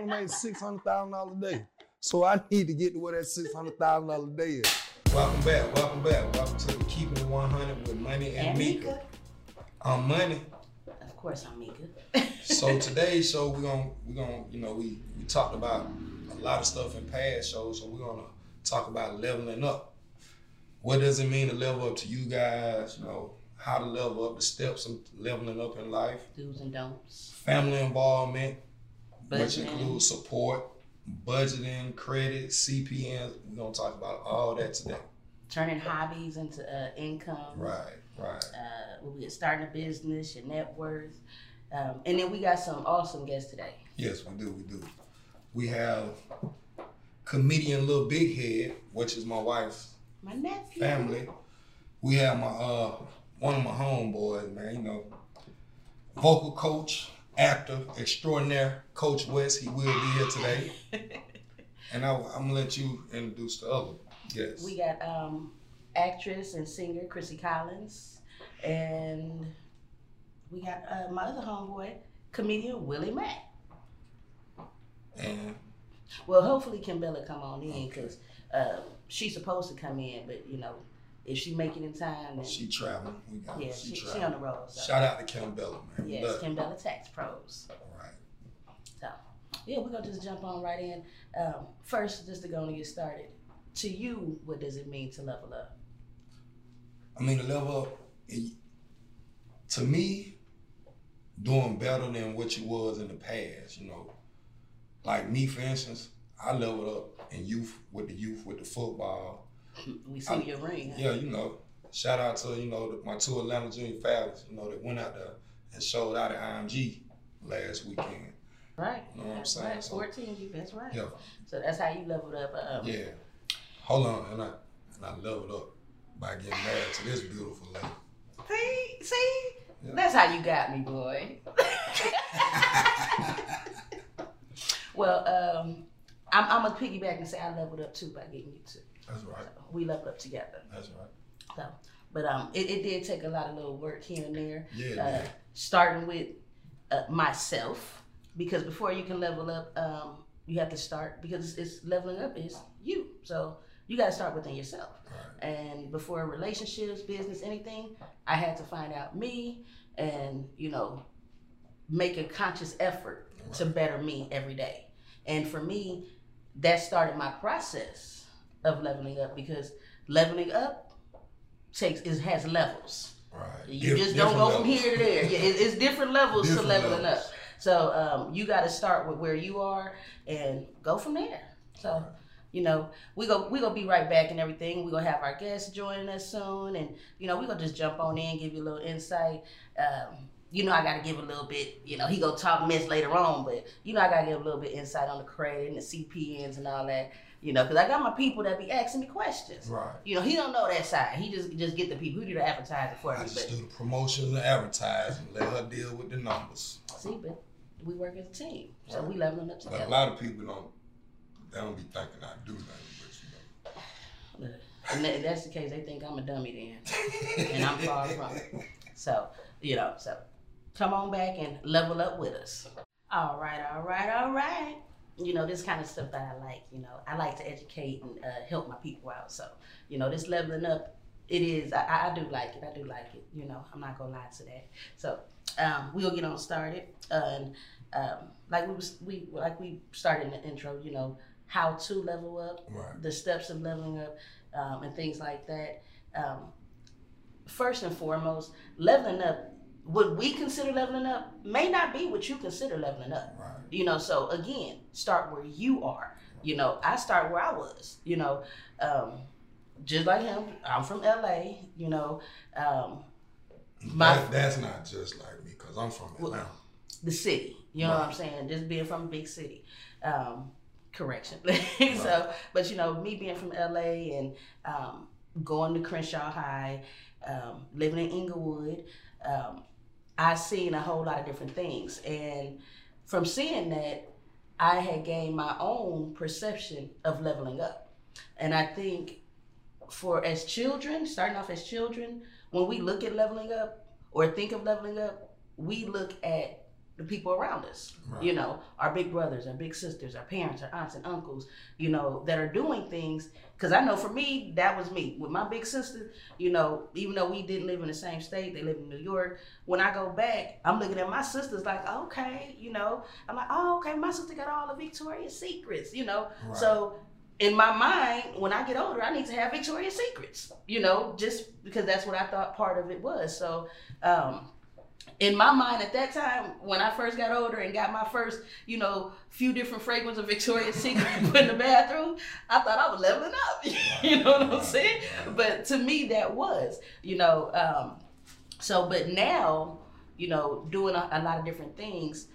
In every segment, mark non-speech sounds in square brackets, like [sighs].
only made six hundred thousand dollars a day. So I need to get to where that six hundred thousand dollars a day is. Welcome back, welcome back, welcome to the Keeping It 100 with Money and, And Mika. Mika. I'm Money. Of course, I'm Mika. [laughs] So [laughs] today's show we're gonna we're gonna you know we we talked about a lot of stuff in past shows, so we're gonna talk about leveling up. What does it mean to level up to you guys? You know how to level up, the steps of leveling up in life, Do's and don'ts. family involvement, which Budgeting. includes support, budgeting, credit, CPNs. We're gonna talk about all that today. Turning hobbies into uh, income. Right, right. Uh, we'll be starting a business, your net worth. Um, and then we got some awesome guests today. Yes, we do. We do. We have comedian Lil Big Head, which is my wife's My nephew. family. We have my uh one of my homeboys, man. You know, vocal coach, actor extraordinaire, Coach West. He will be here today, [laughs] and I, I'm gonna let you introduce the other guests. We got um, actress and singer Chrissy Collins, and we got uh, my other homeboy, comedian Willie Mack. and Well, hopefully Kim Bella come on in because uh, she's supposed to come in, but you know, if she making in time, then she traveling. We got yeah, she, she, she on the road. So. Shout out to Kim Bella, man. Yes, love Kim Bella Tax Pros. All right. So, yeah, we're gonna just jump on right in. Um, first, just to go and get started. To you, what does it mean to level up? I mean, to level up, it, to me, doing better than what you was in the past, you know. Like me, for instance, I leveled up in youth with the youth with the football. We see I- your ring. Yeah, you know, shout out to, you know, the, my two Atlanta Junior Falcons, you know, that went out there and showed out at IMG last weekend. Right. You know what I'm saying? right. So- 14, you. That's right. Yeah, So that's how you leveled up. Um, yeah. Hold on, and I, and I leveled up by getting married to this beautiful lady. See, see, Yeah. that's how you got me, boy. [laughs] [laughs] well, um, I'm, I'm gonna piggyback and say I leveled up too by getting you too. That's right, We leveled up together. that's right. So, but um, it, it did take a lot of little work here and there. Yeah, uh, man. starting with uh, myself because before you can level up um, you have to start because it's, it's leveling up is you so you got to start within yourself Right. and before relationships business anything i had to find out me and you know make a conscious effort to better me every day and for me that started my process of leveling up because leveling up takes it has levels Right. you Dif- just don't go different from here to there. Yeah, it, it's different levels Different to leveling levels. up. So um, you got to start with where you are and go from there. So Right. you know we go we gonna be right back and everything. We gonna have our guests joining us soon, and you know we gonna just jump on in, give you a little insight. Um, you know I gotta give a little bit. You know he gonna talk mess later on, but you know I gotta give a little bit insight on the credit and the CPNs and all that. You know because I got my people that be asking me questions. Right. You know he don't know that side. He just just get the people. Who do the advertising for I me, just do the promotion and advertising, let her deal with the numbers. See, but we work as a team, so we leveling up together. But a lot of people don't, they don't be thinking I do nothing, but you [sighs] And if that's the case, they think I'm a dummy then, and I'm far from it. So you know, so come on back and level up with us. All right, all right, all right. You know this kind of stuff that I like. You know, I like to educate and uh, help my people out. So you know, this leveling up, it is. I, I- I do like it. I do like it. You know, I'm not gonna lie to that. So um, we'll get on started. Uh, and um, like we was, we like we started in the intro. You know, how to level up. Right. the steps of leveling up um, and things like that. Um, first and foremost, leveling up, what we consider leveling up may not be what you consider leveling up. Right. You know, so again, start where you are. You know, I start where I was. You know, um, just like him, I'm from LA. You know, um, My- that, that's not just like me, because I'm from Well, the city. You know what I'm saying? Just being from a big city. Um, correction. [laughs] so, but you know, me being from LA and um, going to Crenshaw High, um, living in Inglewood, um, I seen a whole lot of different things, and from seeing that, I had gained my own perception of leveling up, and I think for as children, starting off as children, when we look at leveling up or think of leveling up, we look at the people around us. Right. You know, our big brothers, our big sisters, our parents, our aunts and uncles. You know, that are doing things. Because I know for me, that was me with my big sister. You know, even though we didn't live in the same state, they live in New York. When I go back, I'm looking at my sisters like, okay, you know, I'm like, oh, okay, my sister got all the Victoria's Secrets. You know, Right. so in my mind, when I get older, I need to have Victoria's Secrets, you know, just because that's what I thought part of it was. So, um, in my mind at that time, when I first got older and got my first, you know, few different fragrances of Victoria's Secret put in the bathroom, I thought I was leveling up. [laughs] you know what I'm saying? But to me, that was, you know, um, so, but now, you know, doing a, a lot of different things,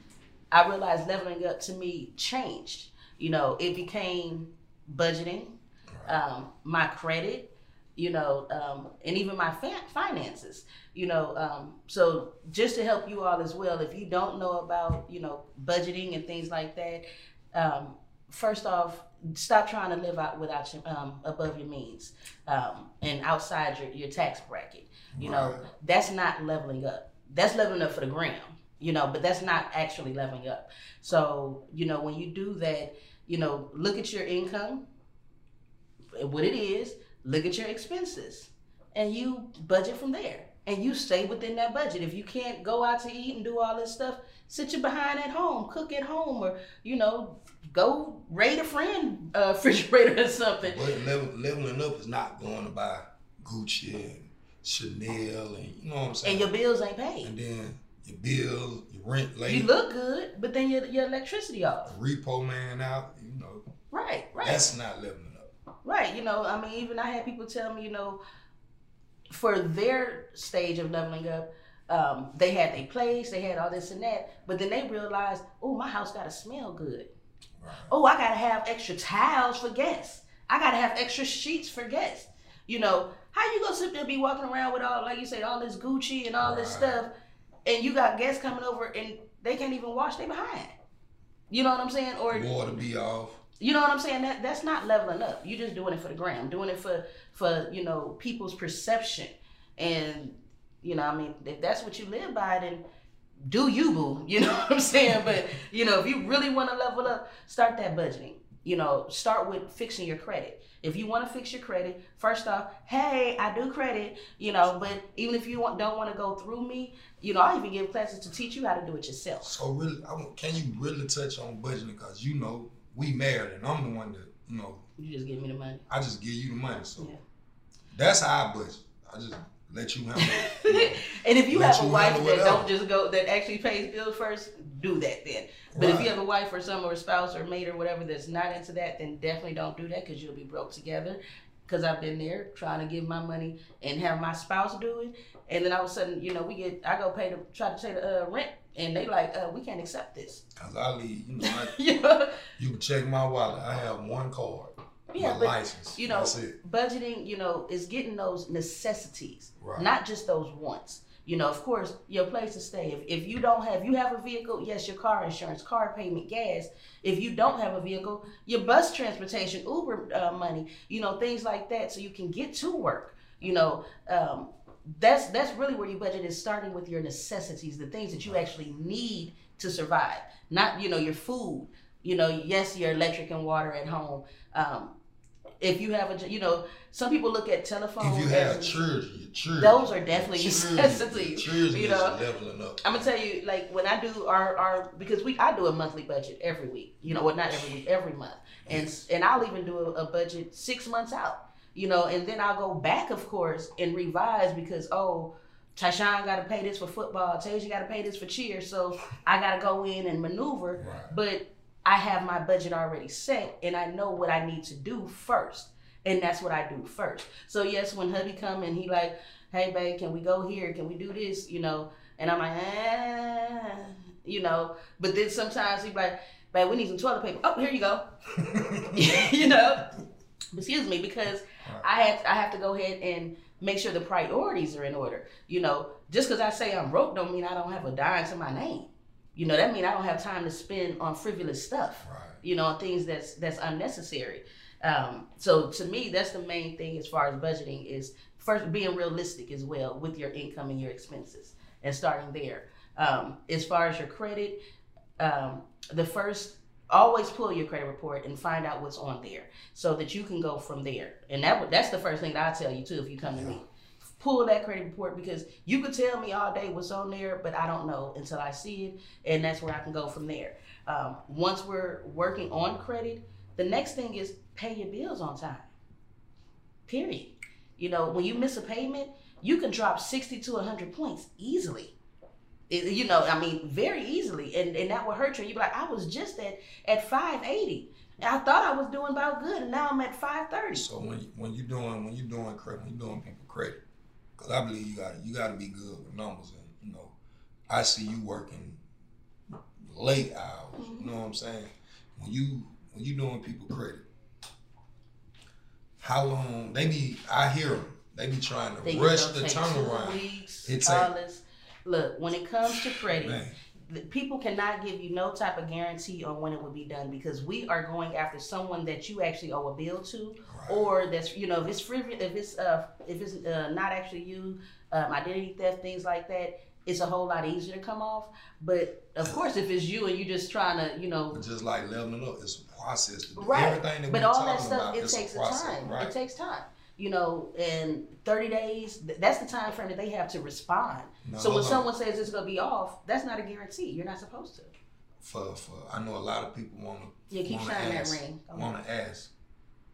I realized leveling up to me changed. You know, it became budgeting, um, my credit, you know, um, and even my finances. You know, um, so just to help you all as well, if you don't know about, you know, budgeting and things like that, um, first off, stop trying to live out without your um, above your means um, and outside your, your tax bracket. You know, that's not leveling up. That's leveling up for the gram. You know, but that's not actually leveling up. So you know, when you do that, you know, look at your income, what it is. Look at your expenses, and you budget from there. And you stay within that budget. If you can't go out to eat and do all this stuff, sit your behind at home, cook at home, or you know, go raid a friend uh, [laughs] refrigerator or something. But level, leveling up is not going to buy Gucci and Chanel and you know what I'm saying. And your bills ain't paid. and then your bills, your rent late, You look good, but then your your electricity off. repo man out. You know Right, right. that's not leveling up. Right. You know, I mean, even I had people tell me, you know, for their stage of leveling up, um, they had their place, they had all this and that, but then they realized, oh, my house gotta smell good. Right. Oh, I gotta have extra towels for guests. I gotta have extra sheets for guests. You know, how you gonna sit there and be walking around with all, like you said, all this Gucci and all this stuff, and you got guests coming over and they can't even wash their behind. You know what I'm saying? Or Water be off. You know what I'm saying? That that's not leveling up. You're just doing it for the gram, doing it for for you know people's perception, and you know I mean if that's what you live by, then do you boo? [laughs] You know what I'm saying? But you know if you really want to level up, start that budgeting. You know, start with fixing your credit. If you want to fix your credit, first off, hey, I do credit. You know, but even if you want, don't want to go through me, you know, I even give classes to teach you how to do it yourself. So really, I want, can you really touch on budgeting? Because you know we married, and I'm the one that you know. You just give me the money. I just give you the money, so Yeah. that's how I budget. I just let you handle it. [laughs] and if you have a wife that don't just go that actually pays bills first, do that then. But if you have a wife or some or spouse or mate or whatever that's not into that, then definitely don't do that because you'll be broke together. Because I've been there trying to give my money and have my spouse do it, and then all of a sudden, you know, we get I go pay the try to pay the uh, rent, and they like, uh, we can't accept this. Cause I leave, you know, I, [laughs] you you can check my wallet. I have one card, yeah, my but license. you know, that's it. budgeting, you know, is getting those necessities. Right. not just those wants. You know, of course, your place to stay. If, if you don't have, you have a vehicle, yes, your car insurance, car payment, gas. If you don't have a vehicle, your bus transportation, Uber uh, money, you know, things like that, so you can get to work. You know, um, that's that's really where your budget is starting with your necessities, the things that you actually need to survive. Not you know your food. You know, yes, your electric and water at home. Um, if you have a, you know, some people look at telephone. If you have children, children. those are definitely children, necessities. Children you know, leveling up. I'm gonna tell you, like when I do our our because we I do a monthly budget every week. You know, well not every week, every month, and and I'll even do a, a budget six months out. You know, and then I'll go back, of course, and revise because oh. Tyshawn got to pay this for football. Tasia got to pay this for cheer. So I got to go in and maneuver. Right. But I have my budget already set, and I know what I need to do first, and that's what I do first. So yes, when hubby come and he like, hey babe, can we go here? Can we do this? You know, and I'm like, ah, you know. But then sometimes he like, babe, we need some toilet paper. Oh, here you go. [laughs] you know, excuse me, because I have I have to go ahead and make sure the priorities are in order. You know, just because I say I'm broke don't mean I don't have a dime to my name. You know, that mean I don't have time to spend on frivolous stuff Right. you know, on things that's that's unnecessary. Um, so to me, that's the main thing as far as budgeting is first being realistic as well with your income and your expenses and starting there. Um, as far as your credit, um, the first always pull your credit report and find out what's on there so that you can go from there. And that that's the first thing that I tell you too if you come to me. Pull that credit report because you could tell me all day what's on there, but I don't know until I see it, and that's where I can go from there. Um, once we're working on credit, the next thing is pay your bills on time. Period. You know, when you miss a payment, you can drop 60 to 100 points easily. It- you know, I mean, very easily. And, and that will hurt you. You'd be like, I was just at, at 580. I thought I was doing about good, and now I'm at 530. So when you, when you doing when you're doing credit, when you doing people credit, because I believe you got you got to be good with numbers, and you know, I see you working late hours. You know what I'm saying? When you when you doing people credit, how long they be? I hear them. They be trying to They rush the turnaround. weeks, It all take- this. Look, when it comes to credit, the- people cannot give you no type of guarantee on when it will be done because we are going after someone that you actually owe a bill to, right. or that's you know if it's free, if it's uh if it's uh, not actually you, um, identity theft, things like that. It's a whole lot easier to come off, but of course, if it's you and you're just trying to, you know, But just like leveling up, it's a process. To do. Right. Everything that but all talking that stuff about, it takes a a process, time right? it takes time you know and 30 days that's the time frame that they have to respond. No, so when on. someone says it's going to be off that's not a guarantee. You're not supposed to. For for I know a lot of people want to yeah keep wanna that ring. Want to ask,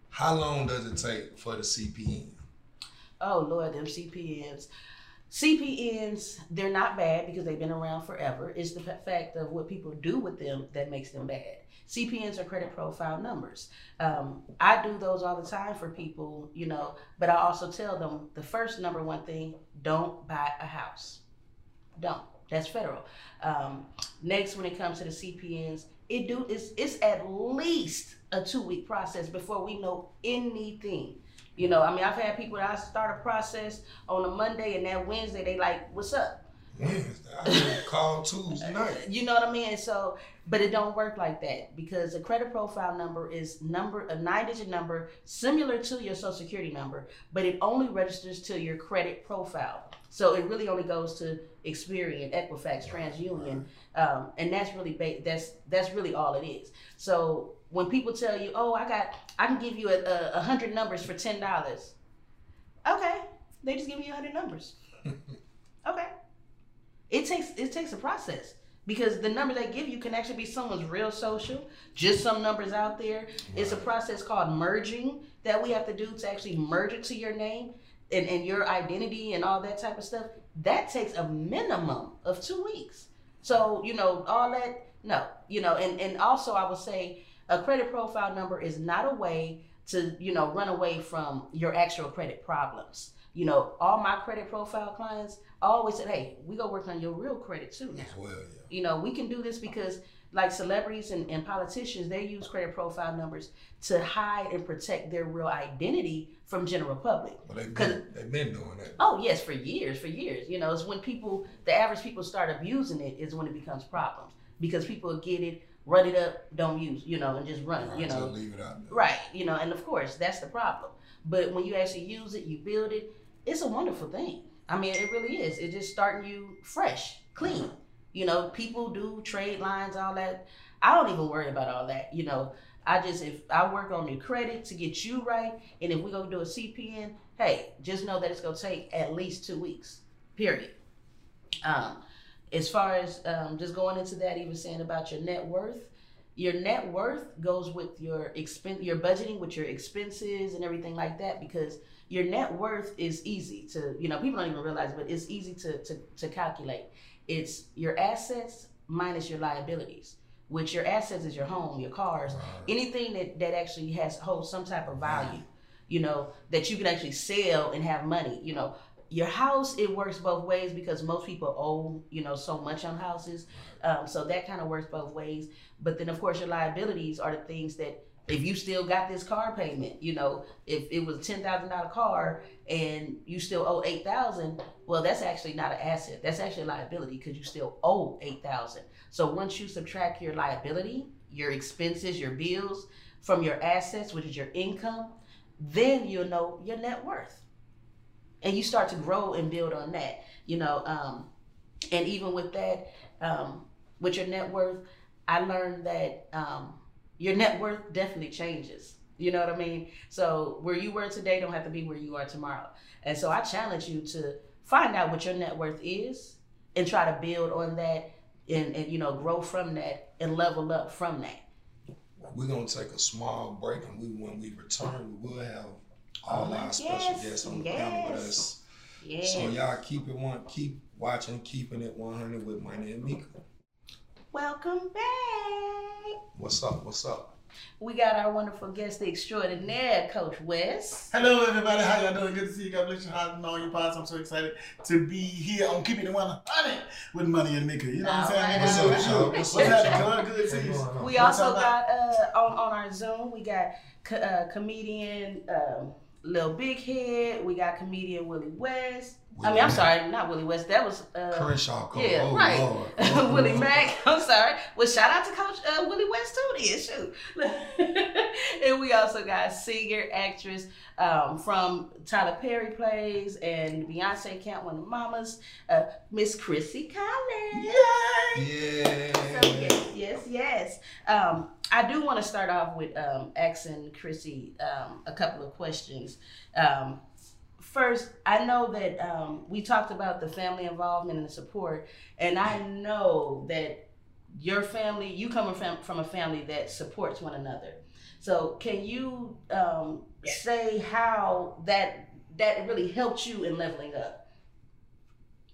how long does it take for the CPN? oh lord them cpns cpns they're not bad because they've been around forever. It's the fact of what people do with them that makes them bad cpns are credit profile numbers. Um, i do those all the time for people you know but i also tell them the first number one thing don't buy a house. Don't. That's federal. Um, next when it comes to the cpns it do it's, it's at least a two week process before we know anything. You know i mean i've had people that i start a process on a monday and that wednesday they like what's up Wednesday. I call Tuesday night. you know what I mean? So, but it don't work like that because a credit profile number is number a nine digit number similar to your social security number, but it only registers to your credit profile. So it really only goes to Experian, Equifax, TransUnion, um, and that's really ba- that's that's really all it is. So when people tell you, "Oh, I got, I can give you a, a, a hundred numbers for ten dollars," okay, they just give you a hundred numbers. [laughs] okay, it takes it takes a process because the number they give you can actually be someone's real social, just some numbers out there. It's a process called merging that we have to do to actually merge it to your name and, and your identity and all that type of stuff. That takes a minimum of two weeks. So, you know, all that, no, you know, and, and also I would say a credit profile number is not a way to, you know, run away from your actual credit problems. You know, all my credit profile clients always said, hey, we go work on your real credit too now. Well, yeah. You know, we can do this because like celebrities and, and politicians, they use credit profile numbers to hide and protect their real identity from general public. But they've been, they've been doing that. Oh yes, for years, for years. You know, it's when people, the average people start abusing it is when it becomes problems because people get it, run it up, don't use, you know, and just run. Right, you know, leave it out there. Right, you know, and of course that's the problem. But when you actually use it, you build it, it's a wonderful thing. I mean, it really is. It's just starting you fresh, clean. You know, people do trade lines, all that. I don't even worry about all that. You know, I just if I work on your credit to get you right, and if we go do a CPN, hey, just know that it's gonna take at least two weeks. Period. Um, as far as um, just going into that, even saying about your net worth, your net worth goes with your expen your budgeting with your expenses and everything like that because your net worth is easy to you know people don't even realize but it's easy to to, to calculate. It's your assets minus your liabilities which your assets is your home your cars Right. anything that that actually has holds some type of value you know that you can actually sell and have money you know. Your house it works both ways because most people owe you know so much on houses. Um, so that kind of works both ways. But then of course your liabilities are the things that if you still got this car payment you know if it was a $10000 car and you still owe 8000 well that's actually not an asset. That's actually a liability because you still owe 8000 so once you subtract your liability your expenses your bills from your assets which is your income then you'll know your net worth. And you start to grow and build on that you know um, and even with that, um, with your net worth, I learned that um, your net worth definitely changes. You know what I mean? So where you were today don't have to be where you are tomorrow. And so I challenge you to find out what your net worth is and try to build on that and, and you know grow from that and level up from that. We're gonna take a small break, and we when we return, we will have all Oh, our special guests on the panel with yes. us. Yeah. So y'all keep it one, keep watching, keeping it 100 with Money and Mika. Welcome back. What's up? What's up? We got our wonderful guest the extraordinaire, Coach West. Hello, everybody. How y'all doing? Good to see you. God bless you. How's all your pods? I'm so excited to be here on Keeping It 100 with Money and Mika. You know what I'm saying? All right. What's What's up, up, What's Sean? What's up, happening? Good, good to see you. We also got uh, on on our Zoom. We got co- uh, comedian um, Lil Big Head. We got comedian Willie West. I mean, I'm Willie sorry, not Willie West. That was uh, Crenshaw Cole. yeah, oh, right. Lord. [laughs] Willie Mack. I'm sorry. Well, shout out to Coach uh, Willie West too. Then shoot. [laughs] and we also got singer actress um, from Tyler Perry plays and Beyonce Count One of the Mamas, uh, Miss Chrissy Collins. Yeah. So yes, yes, yes. Um, I do want to start off with um, asking Chrissy um, a couple of questions. Um, first, I know that um, we talked about the family involvement and the support, and I know that your family, you come from from a family that supports one another. So, can you um, say how that that really helped you in leveling up?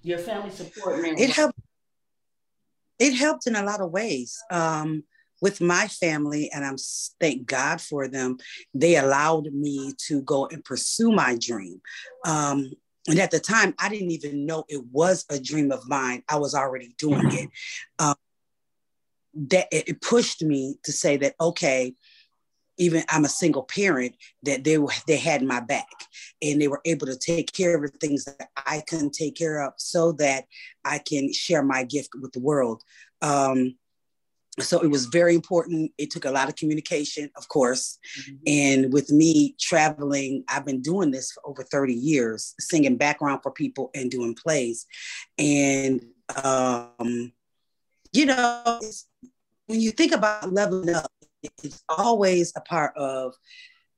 Your family support, man. it helped it helped in a lot of ways um, with my family and i'm thank god for them they allowed me to go and pursue my dream. Um, and at the time i didn't even know it was a dream of mine. I was already doing it. Um, that it, it pushed me to say that okay even I'm a single parent, that they were they had my back and they were able to take care of the things that I couldn't take care of, so that I can share my gift with the world. Um, so it was very important. It took a lot of communication, of course, and with me traveling, I've been doing this for over 30 years, singing background for people and doing plays, and um, you know, it's, when you think about leveling up it's always a part of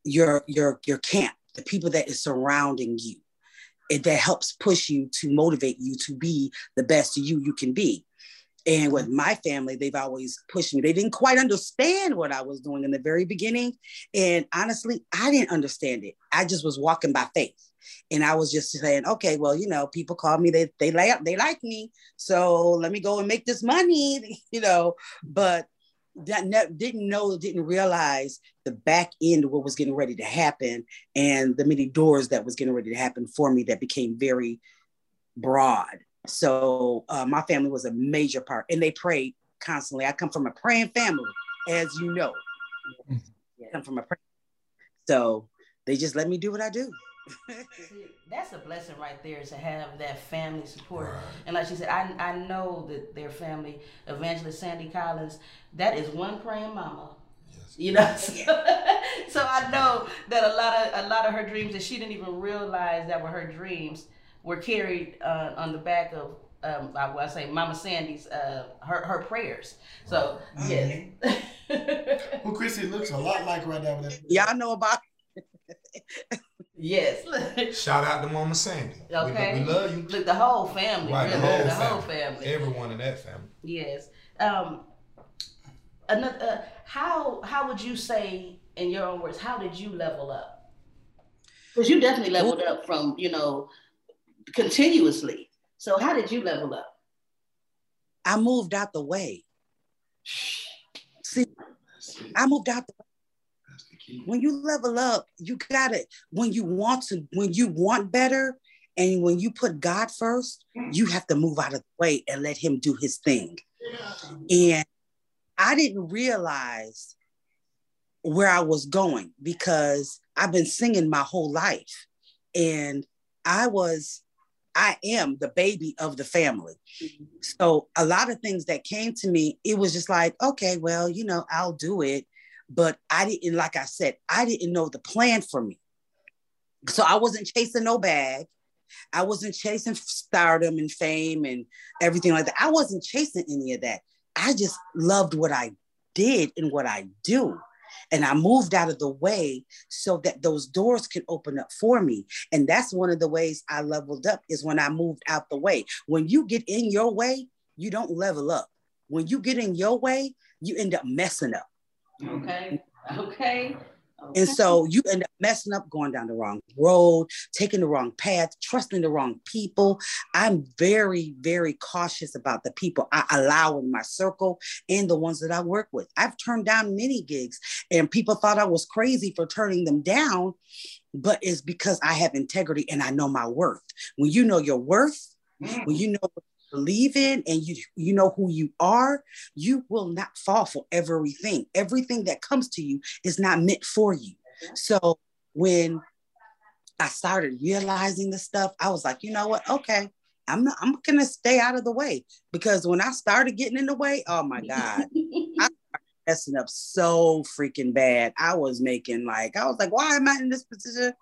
your your your camp the people that is surrounding you it, that helps push you to motivate you to be the best you you can be and with my family they've always pushed me. They didn't quite understand what i was doing in the very beginning. And honestly i didn't understand it. I just was walking by faith. And i was just saying okay well you know people call me they they like they like me. So let me go and make this money [laughs] you know. But that ne- didn't know, didn't realize the back end of what was getting ready to happen and the many doors that was getting ready to happen for me that became very broad. So uh, my family was a major part and they prayed constantly. I come from a praying family, as you know. I [laughs] come from a praying. So they just let me do what I do. [laughs] See, That's a blessing right there to have that family support. Right. And like she said, I, I know that their family, Evangelist Sandy Collins, that is one praying mama. Yes. You know, [laughs] so I know that a lot of a lot of her dreams that she didn't even realize that were her dreams were carried uh, on the back of um, I, well, I say Mama Sandy's uh, her her prayers. So yes, [laughs] Who Chrissy looks a lot like right now. With that. Y'all know about [laughs] yes. [laughs] Shout out to Mama Sandy. We- Okay. We, love you. Look, the whole family, Right, the really, whole the whole family. family. Everyone in that family. Yes. Um, another. Uh, how how would you say, in your own words, how did you level up? Because you definitely leveled up from you know continuously. So how did you level up? I moved out the way. See, I moved out the key. when you level up, you got it. When you want to, when you want better, and when you put God first, you have to move out of the way and let Him do His thing. And I didn't realize where I was going because I've been singing my whole life. And I was, I am the baby of the family. Mm-hmm. So a lot of things that came to me, it was just like, okay, well, you know, I'll do it. But I didn't, like I said, I didn't know the plan for me. So I wasn't chasing no bag. I wasn't chasing stardom and fame and everything like that. I wasn't chasing any of that. I just loved what I did and what I do. And I moved out of the way so that those doors can open up for me. And that's one of the ways I leveled up is when I moved out the way. When you get in your way, you don't level up. When you get in your way, you end up messing up. Okay. Okay. Okay. And so you end up messing up, going down the wrong road, taking the wrong path, trusting the wrong people. I'm very, very cautious about the people I allow in my circle and the ones that I work with. I've turned down many gigs, and people thought I was crazy for turning them down, but it's because I have integrity and I know my worth. When you know your worth, mm. when you know what believe in and you you know who you are you will not fall for everything. Everything that comes to you is not meant for you. Mm-hmm. So when i started realizing the stuff i was like you know what? Okay i'm not, i'm gonna stay out of the way because when i started getting in the way oh my god i messing up so freaking bad. I was making like i was like why am i in this position?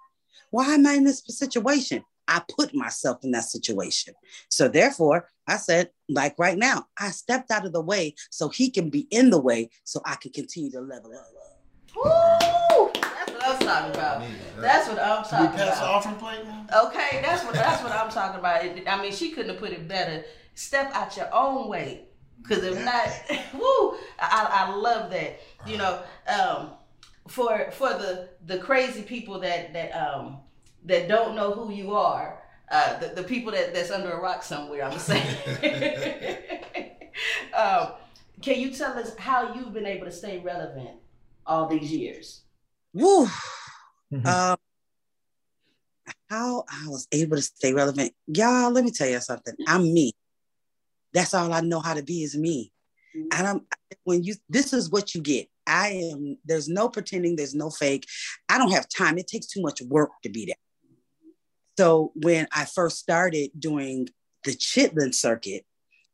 Why am i in this situation I put myself in that situation. So therefore, I said, like right now, I stepped out of the way so he can be in the way so I can continue to level up. Woo! That's what I'm talking about. That's what I'm We talking pass the about. offering plate. Okay, that's what that's what I'm talking about. I mean, she couldn't have put it better. Step out your own way, because if not, [laughs] woo, I, I love that. You know, um, for for the the crazy people that that um that don't know who you are, uh, the, the people that that's under a rock somewhere. I'm saying. [laughs] um, can you tell us how you've been able to stay relevant all these years? Woo. Mhm. Um, how I was able to stay relevant. Y'all, let me tell you something. I'm me. That's all I know how to be is me. And I'm when you this is what you get. I am there's no pretending, there's no fake. I don't have time. It takes too much work to be that. So when I first started doing the Chitlin circuit,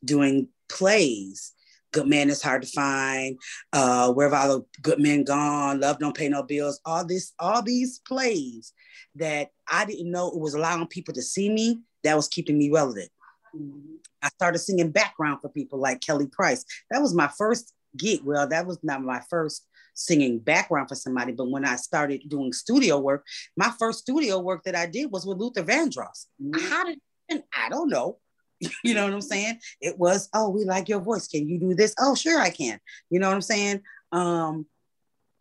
doing plays, Good Man is Hard to Find, uh, Wherever All the Good Men Gone, Love Don't Pay No Bills, all this, all these plays that I didn't know it was allowing people to see me, that was keeping me relevant. I started singing background for people like Kelly Price. That was my first gig. Well, that was not my first singing background for somebody, but when I started doing studio work, my first studio work that I did was with Luther Vandross. How did and I don't know. [laughs] You know what I'm saying? It was, oh, we like your voice. Can you do this? Oh, sure, I can. You know what I'm saying? Um,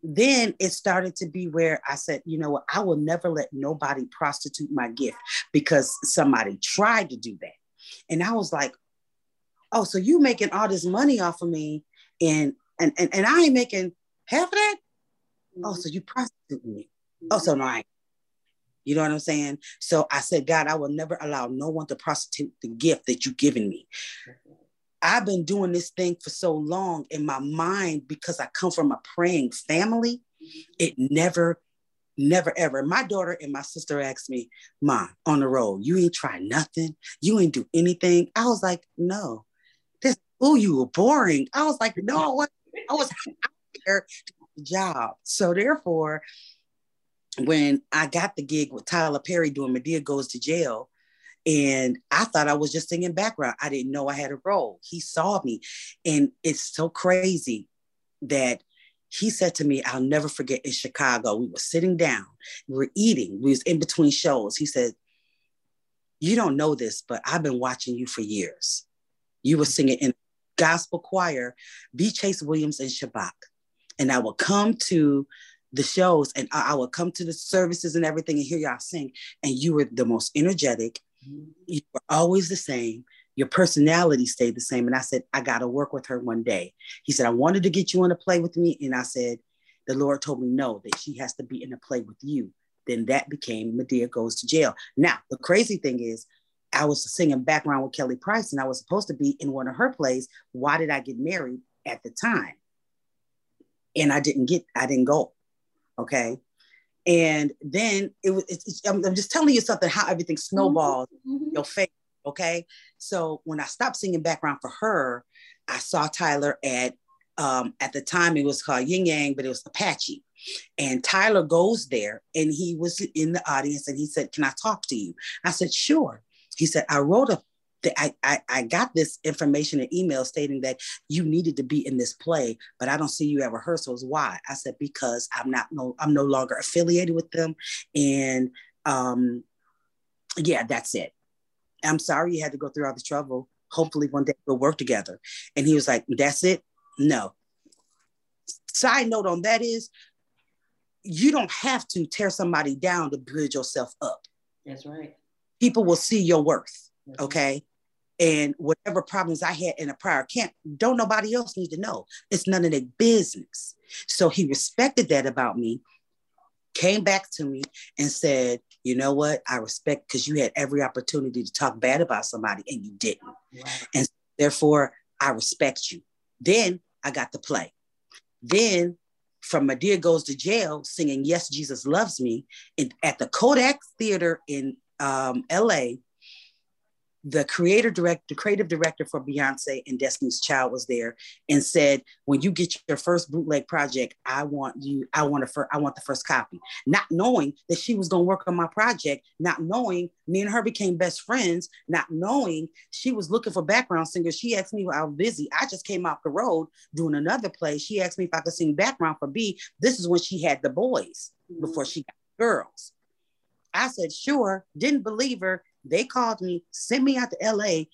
then it started to be where I said, you know what, I will never let nobody prostitute my gift because somebody tried to do that. And I was like, oh, so you making all this money off of me and and and, and I ain't making half of that? Oh, mm-hmm. so you prostituting me. Oh, so no, I. You know what I'm saying? So I said, God, I will never allow no one to prostitute the gift that you've given me. I've been doing this thing for so long in my mind because I come from a praying family. It never, never, ever. My daughter and my sister asked me, Mom, on the road, you ain't try nothing. You ain't do anything. I was like, no. This, oh, you were boring. I was like, no, I was, I was out job. So therefore, when I got the gig with Tyler Perry doing Madea Goes to Jail, and I thought I was just singing background. I didn't know I had a role. He saw me. And it's so crazy that he said to me, I'll never forget in Chicago, we were sitting down, we were eating, we was in between shows. He said, you don't know this, but I've been watching you for years. You were singing in gospel choir, B. Chase Williams and Shabbat. And I would come to the shows and I, I would come to the services and everything and hear y'all sing. And you were the most energetic. You were always the same. Your personality stayed the same. And I said, I got to work with her one day. He said, I wanted to get you in a play with me. And I said, the Lord told me no, that she has to be in a play with you. Then that became Madea Goes to Jail. Now, the crazy thing is, I was singing background with Kelly Price and I was supposed to be in one of her plays. Why did I get married at the time? And I didn't get, I didn't go. Okay. And then it was, I'm, I'm just telling you something, how everything snowballed your face. Okay. So when I stopped singing background for her, I saw Tyler at um at the time it was called Yin Yang, but it was Apache. And Tyler goes there and he was in the audience and he said, Can I talk to you? I said, Sure. He said, I wrote a I, I, I got this information in email stating that you needed to be in this play, but I don't see you at rehearsals. Why? I said, because I'm not no, I'm no longer affiliated with them. And um, yeah, that's it. I'm sorry you had to go through all the trouble. Hopefully one day we'll work together. And he was like, That's it? No. Side note on that is you don't have to tear somebody down to build yourself up. That's right. People will see your worth. Okay. And whatever problems I had in a prior camp, don't nobody else need to know. It's none of their business. So he respected that about me, came back to me and said, you know what? I respect because you had every opportunity to talk bad about somebody and you didn't. And therefore, I respect you. Then I got to play. Then from Madea Goes to Jail, singing Yes, Jesus Loves Me in, at the Kodak Theater in um, LA the creator director, the creative director for Beyonce and Destiny's Child was there and said, when you get your first bootleg project, I want you, I want a fir- I want the first copy. Not knowing that she was gonna work on my project, not knowing me and her became best friends, not knowing she was looking for background singers. She asked me I was busy. I just came off the road doing another play. She asked me if I could sing background for B. This is when she had the boys before mm-hmm. she got girls. I said, sure, didn't believe her they called me, sent me out to LA.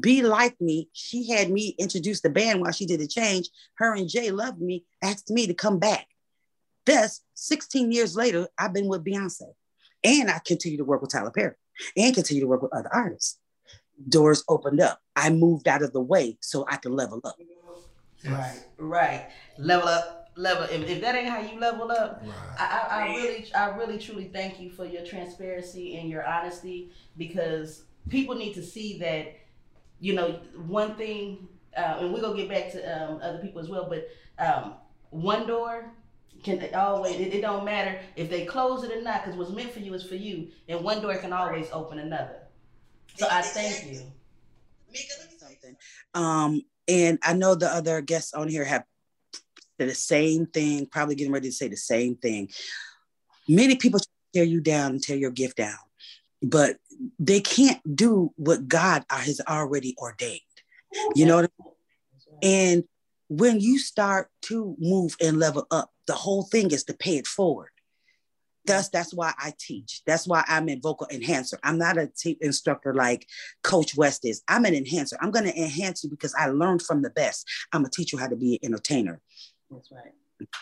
Be like me. She had me introduce the band while she did the change. Her and Jay loved me, asked me to come back. Thus, 16 years later, I've been with Beyonce. And I continue to work with Tyler Perry and continue to work with other artists. Doors opened up. I moved out of the way so I could level up. Right, right. Level up level. If, if that ain't how you level up, right. I, I, I really, I really, truly thank you for your transparency and your honesty because people need to see that. You know, one thing, uh, and we're gonna get back to um, other people as well, but um, one door can always it, it, don't matter if they close it or not because what's meant for you is for you and one door can always open another so i thank you something um and i know the other guests on here have the same thing, probably getting ready to say the same thing. Many people tear you down and tear your gift down, but they can't do what God has already ordained. You know I mean? And when you start to move and level up, the whole thing is to pay it forward. Thus, that's why I teach. That's why I'm a vocal enhancer. I'm not a instructor like Coach West is. I'm an enhancer. I'm going to enhance you because I learned from the best. I'm going to teach you how to be an entertainer. That's right.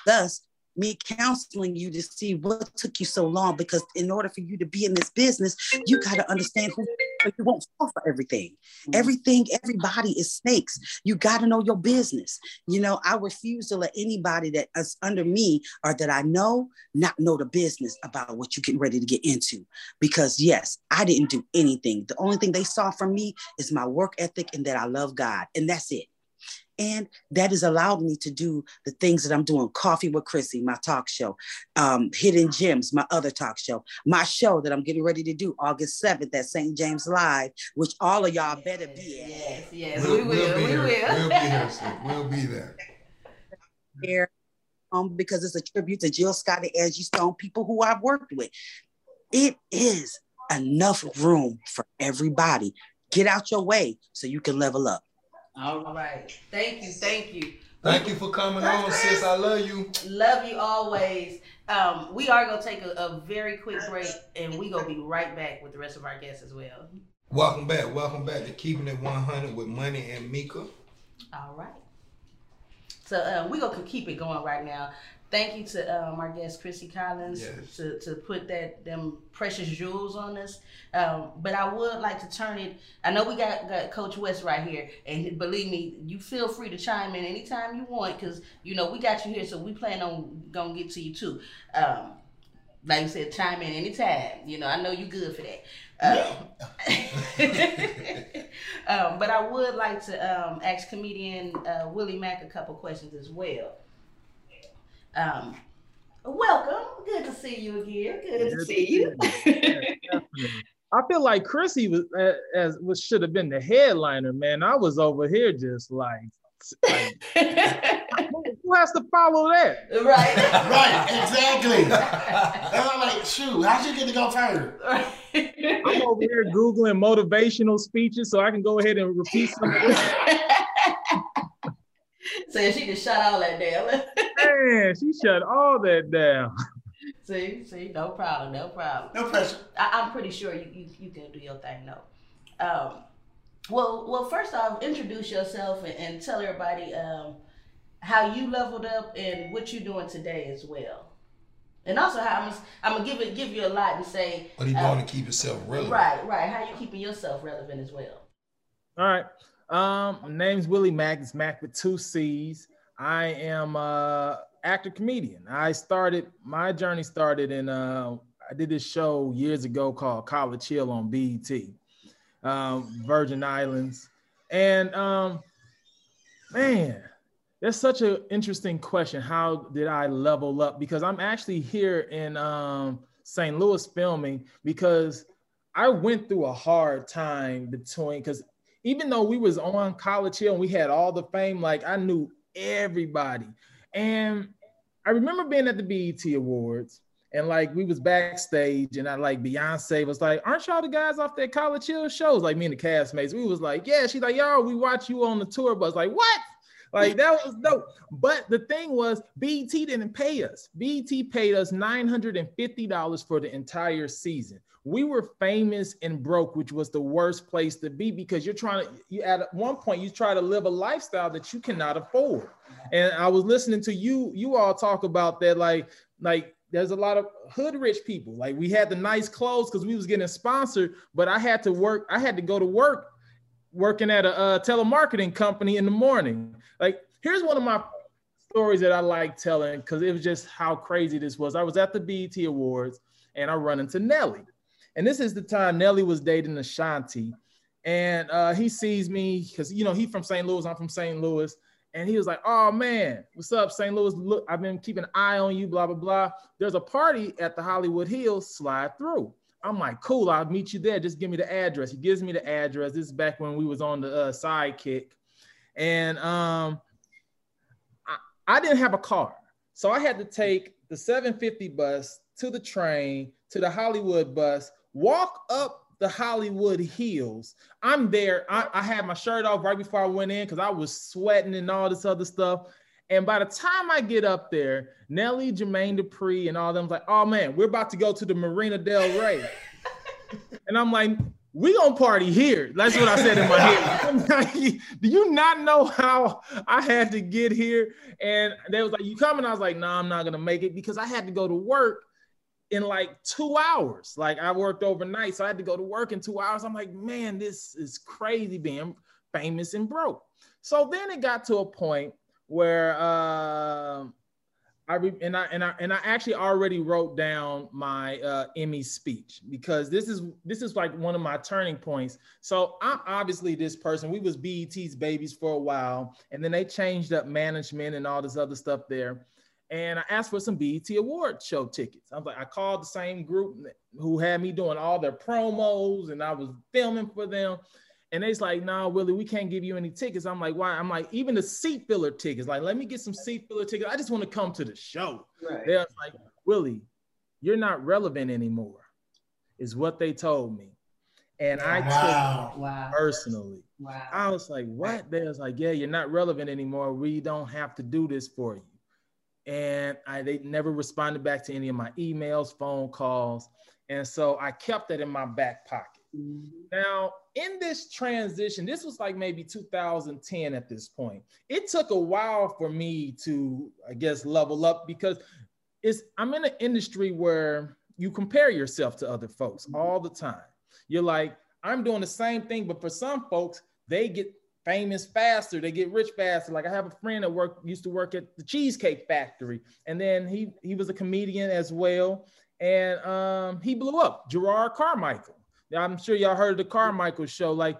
Thus, me counseling you to see what took you so long because in order for you to be in this business you got to understand who you won't fall for everything. Mm-hmm. everything everybody is snakes. You got to know your business. You know i refuse to let anybody that is under me or that i know not know the business about what you're getting ready to get into. Because yes i didn't do anything. The only thing they saw from me is my work ethic and that i love god and that's it and that has allowed me to do the things that I'm doing. Coffee with Chrissy, my talk show, um, Hidden Gems, my other talk show, my show that I'm getting ready to do August 7th at St. James Live, which all of y'all better be at. Yes, yes, we'll, we will. We'll be, we will. We'll be here. So we'll be there. Here, um, because it's a tribute to Jill Scott and Angie Stone, people who I've worked with. It is enough room for everybody. Get out your way so you can level up. All right. Thank you. Thank you. Thank you for coming on, sis. I love you. Love you always. Um, we are gonna take a, a very quick break, and we gonna be right back with the rest of our guests as well. Welcome back. Welcome back to keeping it 100 with Money and Mika. All right. So um, we gonna keep it going right now thank you to um, our guest Chrissy Collins yes. to, to put that them precious jewels on us. Um, but I would like to turn it. I know we got, got Coach West right here, and believe me, you feel free to chime in anytime you want because you know we got you here, so we plan on gonna get to you too. Um, like you said, chime in anytime. You know, I know you good for that. Um, [laughs] um, but I would like to um, ask comedian uh, Willie Mack a couple questions as well. Um, welcome. Good to see you again. Good, to see you. I feel like Chrissy was uh, as was should have been the headliner, man. I was over here just like, like who, [laughs] who has to follow that? Right. Right, exactly. And I'm like, shoot, how'd you get to go further? I'm over here googling motivational speeches so I can go ahead and repeat some. of this. [laughs] so she just shut all that down. Man, she shut all that down. see, see, no problem, no problem. No pressure. I, I'm pretty sure you, you you can do your thing though. Um, well, well, first off, introduce yourself and, and tell everybody um, how you leveled up and what you're doing today as well. And also, how I'm, I'm gonna give it give you a lot and say, What he uh, doing to keep yourself relevant? right, right, how you keeping yourself relevant as well. All right. Um, my name's Willie Macc. It's Mac with two C's. I am a actor comedian. I started my journey started in uh I did this show years ago called College Hill on BET, um, Virgin Islands. And um man, that's such an interesting question. How did I level up? Because I'm actually here in um St. Louis filming because I went through a hard time between because even though we was on College Hill and we had all the fame, like I knew everybody. And I remember being at the BET Awards and like we was backstage and I like Beyonce was like, aren't y'all the guys off that College Hill shows? Like me and the castmates, we was like, yeah. She's like, y'all, we watch you on the tour bus. Like, what? Like that was dope. But the thing was, BET didn't pay us. BET paid us $950 for the entire season. We were famous and broke, which was the worst place to be because you're trying to, you at one point, you try to live a lifestyle that you cannot afford. And I was listening to you, you all talk about that, like, like there's a lot of hood rich people. Like we had the nice clothes because we was getting sponsored, but I had to work, I had to go to work working at a, uh telemarketing company in the morning. Like, here's one of my stories that I like telling because it was just how crazy this was. I was at the BET Awards and I run into Nelly. And this is the time Nelly was dating Ashanti. And uh, he sees me because, you know, he from St. Louis, I'm from St. Louis. And he was like, oh man, what's up, St. Louis? Look, I've been keeping an eye on you, blah, blah, blah. There's a party at the Hollywood Hills, slide through. I'm like, cool, I'll meet you there. Just give me the address. He gives me the address. This is back when we was on the uh, sidekick. And um, I, I didn't have a car. So I had to take the 750 bus to the train, to the Hollywood bus, walk up the Hollywood Hills. I'm there. I, I had my shirt off right before I went in because I was sweating and all this other stuff. And by the time I get up there, Nelly, Jermaine Dupri, and all them like, oh man, we're about to go to the Marina Del Rey. [laughs] and I'm like, we gonna party here. That's what I said in my head. [laughs] Like, Do you not know how I had to get here? And they was like, you coming? I was like, no, nah, I'm not gonna make it because I had to go to work in like two hours. Like I worked overnight, so I had to go to work in two hours. I'm like, man, this is crazy being famous and broke. So then it got to a point where uh, I re- and I and I and I actually already wrote down my uh, Emmy speech because this is this is like one of my turning points. So I'm obviously this person. We was BET's babies for a while, and then they changed up management and all this other stuff there. And I asked for some BET award show tickets. I was like, I called the same group who had me doing all their promos, and I was filming for them. And they's like, no, nah, Willie, we can't give you any tickets. I'm like, why? I'm like, even the seat filler tickets. Like, let me get some seat filler tickets. I just want to come to the show. Right. They're like, Willie, you're not relevant anymore, is what they told me. And I Wow. took Wow. personally. Wow. I was like, what? They was like, yeah, you're not relevant anymore. We don't have to do this for you. And I they never responded back to any of my emails, phone calls. And so I kept that in my back pocket. Mhm. Now, in this transition, this was like maybe 2010 at this point. It took a while for me to, I guess, level up because it's I'm in an industry where you compare yourself to other folks all the time. You're like, I'm doing the same thing, but for some folks, they get famous faster, they get rich faster. Like I have a friend that worked used to work at the Cheesecake Factory, and then he he was a comedian as well, and um, he blew up. Jerrod Carmichael. I'm sure y'all heard the Carmichael show. Like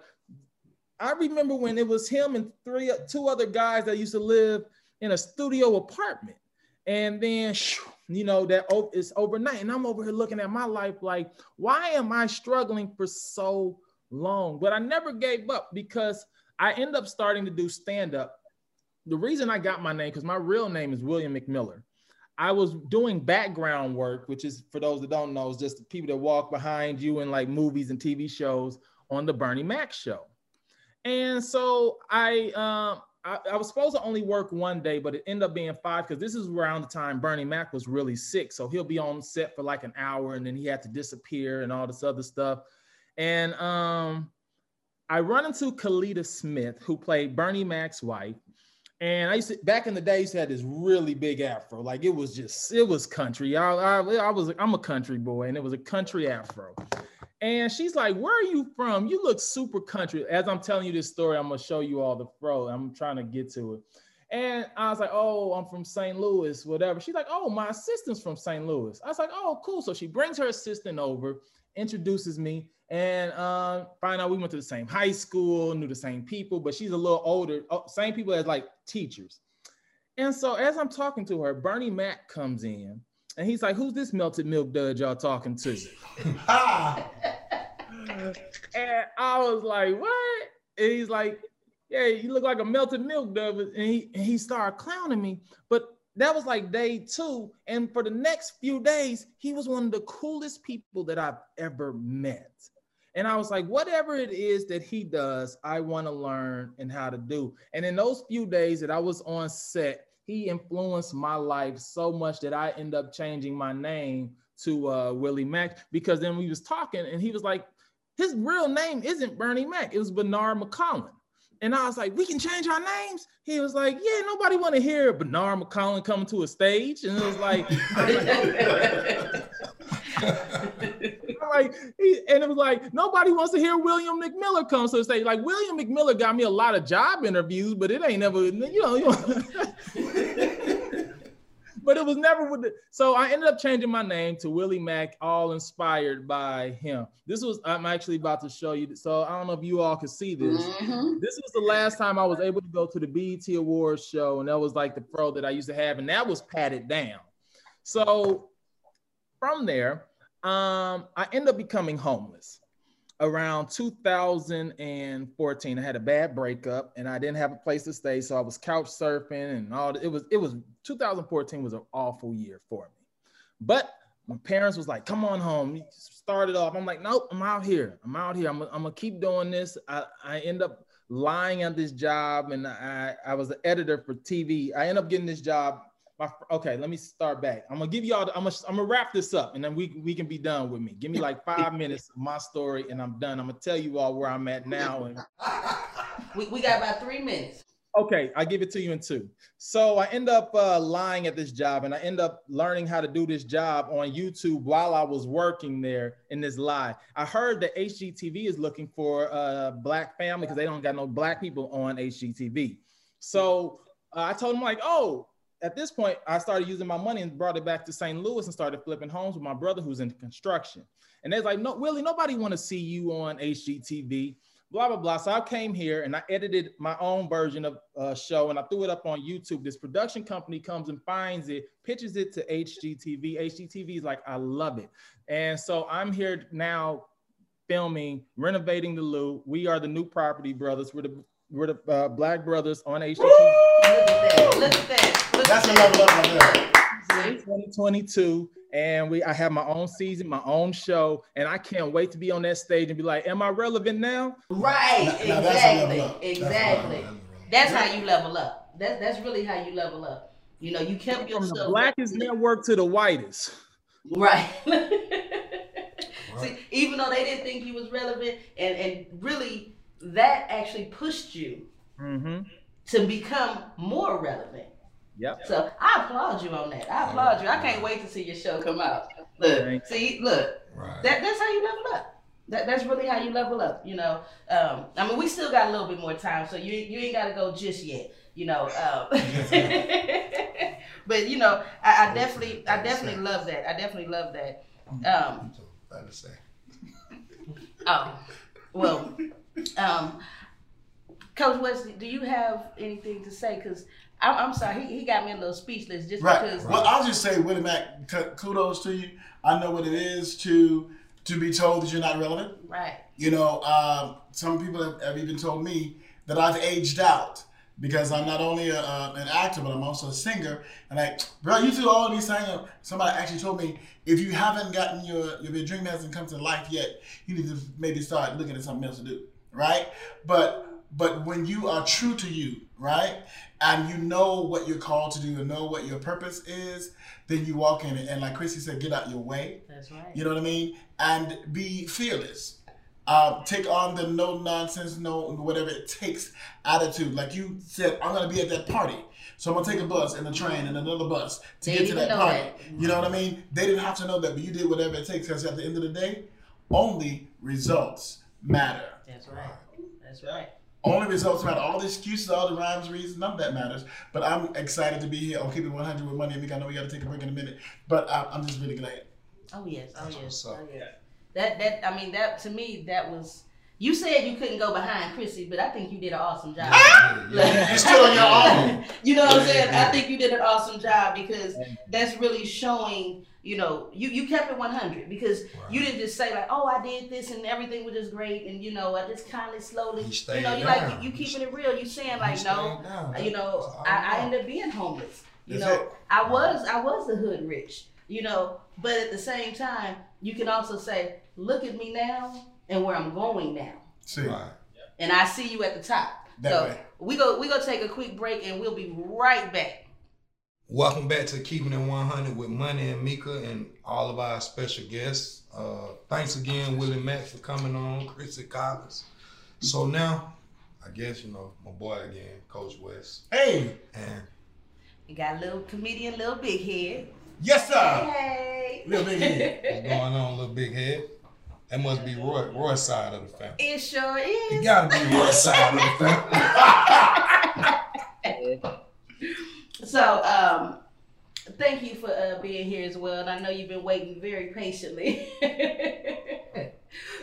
I remember when it was him and three two other guys that used to live in a studio apartment, and then you know that it's overnight, and I'm over here looking at my life like, why am I struggling for so long? But I never gave up because I end up starting to do stand up the reason I got my name because my real name is William McMiller. I was doing background work, which is for those that don't know, is just the people that walk behind you in like movies and TV shows on the Bernie Mac show. And so I, um, I, I, was supposed to only work one day, but it ended up being five because this is around the time Bernie Mac was really sick. So he'll be on set for like an hour and then he had to disappear and all this other stuff. And um, I run into Kellita Smith, who played Bernie Mac's wife. And I used to back in the day, she had this really big afro. Like it was just, it was country. I, I, I was, I'm a country boy, and it was a country afro. And she's like, Where are you from? You look super country. As I'm telling you this story, I'm gonna show you all the fro. I'm trying to get to it. And I was like, Oh, I'm from St. Louis, whatever. She's like, Oh, my assistant's from St. Louis. I was like, Oh, cool. So she brings her assistant over, introduces me, and um, find out we went to the same high school, knew the same people, but she's a little older, oh, same people as like teachers. And so as I'm talking to her, Bernie Mac comes in and he's like, Who's this melted milk dud y'all talking to? ah. [laughs] and I was like, What? And he's like, Yeah, you look like a melted milk dud. And he, and he started clowning me. But that was like day two. And for the next few days, he was one of the coolest people that I've ever met. And I was like, whatever it is that he does, I want to learn and how to do. And in those few days that I was on set, he influenced my life so much that I end up changing my name to uh, Willie Macc because then we was talking and he was like, his real name isn't Bernie Mac, it was Bernard McCullough. And I was like, we can change our names. He was like, yeah, nobody want to hear Bernard McCullough coming to a stage. And it was like, [laughs] like, he, and it was like, nobody wants to hear William McMiller come to the stage. Like, William McMiller got me a lot of job interviews, but it ain't never, you know, you know. [laughs] but it was never with the. So I ended up changing my name to Willie Macc, all inspired by him. This was I'm actually about to show you. So I don't know if you all can see this. Mm-hmm. This was the last time I was able to go to the BET Awards show, and that was like the pro that I used to have, and that was padded down. So from there, um, I ended up becoming homeless around 2014 i had a bad breakup and i didn't have a place to stay. So i was couch surfing and all it was it was 2014 was an awful year for me. But my parents was like come on home. Started off. I'm like nope i'm out here. I'm out here. I'm, I'm gonna keep doing this. I, I end up lying at this job and i i was an editor for tv i end up getting this job my okay, let me start back. I'm gonna give y'all. I'm gonna I'm gonna wrap this up, and then we we can be done with me. Give me like five [laughs] minutes of my story, and I'm done. I'm gonna tell you all where I'm at now. And [laughs] we we got about three minutes. Okay, I give it to you in two. So I end up uh, lying at this job, and I end up learning how to do this job on YouTube while I was working there in this lie. I heard that HGTV is looking for a black family because they don't got no black people on HGTV. So uh, I told them like, oh, at this point, I started using my money and brought it back to St. Louis and started flipping homes with my brother who's in construction. And they're like, no, Willie, nobody want to see you on HGTV, blah, blah, blah. So I came here and I edited my own version of a show and I threw it up on YouTube. This production company comes and finds it, pitches it to HGTV. HGTV is like, I love it. And so I'm here now filming, renovating the Lou. We are the new property brothers. We're the, we're the uh, black brothers on HGTV. Look at that. Look at that. That's a level up right there. 2022 and we I have my own season, my own show, and I can't wait to be on that stage and be like, "Am I relevant now?" Right, now, exactly, now exactly. That's, that's how you level up. That's that's really how you level up. You know, you kept from the blackest network to the whitest. [laughs] Right. See, even though they didn't think you was relevant, and and really that actually pushed you mm-hmm. to become more relevant. Yep. So I applaud you on that. I applaud you. I can't wait to see your show come out. Look, see, look. Right. That that's how you level up. That, that's really how you level up. You know, um, I mean, we still got a little bit more time, so you you ain't got to go just yet. You know, um, [laughs] but you know, I, I, definitely I definitely love that. I definitely love that. Um, [laughs] oh, well, um, Coach Wesley, do you have anything to say? Because I'm, I'm sorry, he, he got me a little speechless just right. because. Well, I'll just say, Willie Macc, kudos to you. I know what it is to to be told that you're not relevant. Right. You know, uh, some people have, have, even told me that I've aged out. because I'm not only a, uh, an actor, but I'm also a singer. And like, bro, you do all these things. Somebody actually told me if you haven't gotten your, your dream hasn't come to life yet, you need to maybe start looking at something else to do, right? But but when you are true to you, right, and you know what you're called to do and know what your purpose is, then you walk in it. And like Chrissy said, get out your way. That's right. You know what I mean? And be fearless. Uh, take on the no nonsense, no whatever it takes attitude. Like you said, I'm gonna be at that party, so I'm gonna take a bus and a train and another bus to They get to that party. that. You know what I mean? They didn't have to know that, but you did whatever it takes. Because at the end of the day, only results matter. That's right. That's right. Only results matter. All the excuses, all the rhymes, reasons, none of that matters. But I'm excited to be here. I'll keep it 100 with Money. I know we got to take a break in a minute, but I, I'm just really glad. Oh yes. Oh That's yes. Oh yes. That that I mean that to me that was. You said you couldn't go behind Chrissy, but I think you did an awesome job. Ah! [laughs] You're still on your own. [laughs] you know what I'm saying? I think you did an awesome job because that's really showing, you know, you, you kept it 100 because you didn't just say like, oh, I did this and everything was just great and you know, I just kindly slowly, You you know, you down. like you keeping it real. You saying like, You no, down. you know, I, I ended up being homeless. You That's know, it. I was I was the hood rich. You know, but at the same time, you can also say, look at me now and where I'm going now, See, Right. and I see you at the top. That so way. we go we go take a quick break and we'll be right back. Welcome back to Keeping It 100 with Money and Mika and all of our special guests. Uh, thanks again, Willie Macc, for coming on, Chrissy Collins. So now, I guess, you know, my boy again, Coach West. Hey, And You got a little comedian, little big head. yes, sir. Hey. Little big head. [laughs] what's going on, little big head? That must be Roy, Roy's side of the family. it sure It is. gotta be Roy's side of the family. [laughs] So, um, thank you for uh, being here as well. And I know you've been waiting very patiently. [laughs]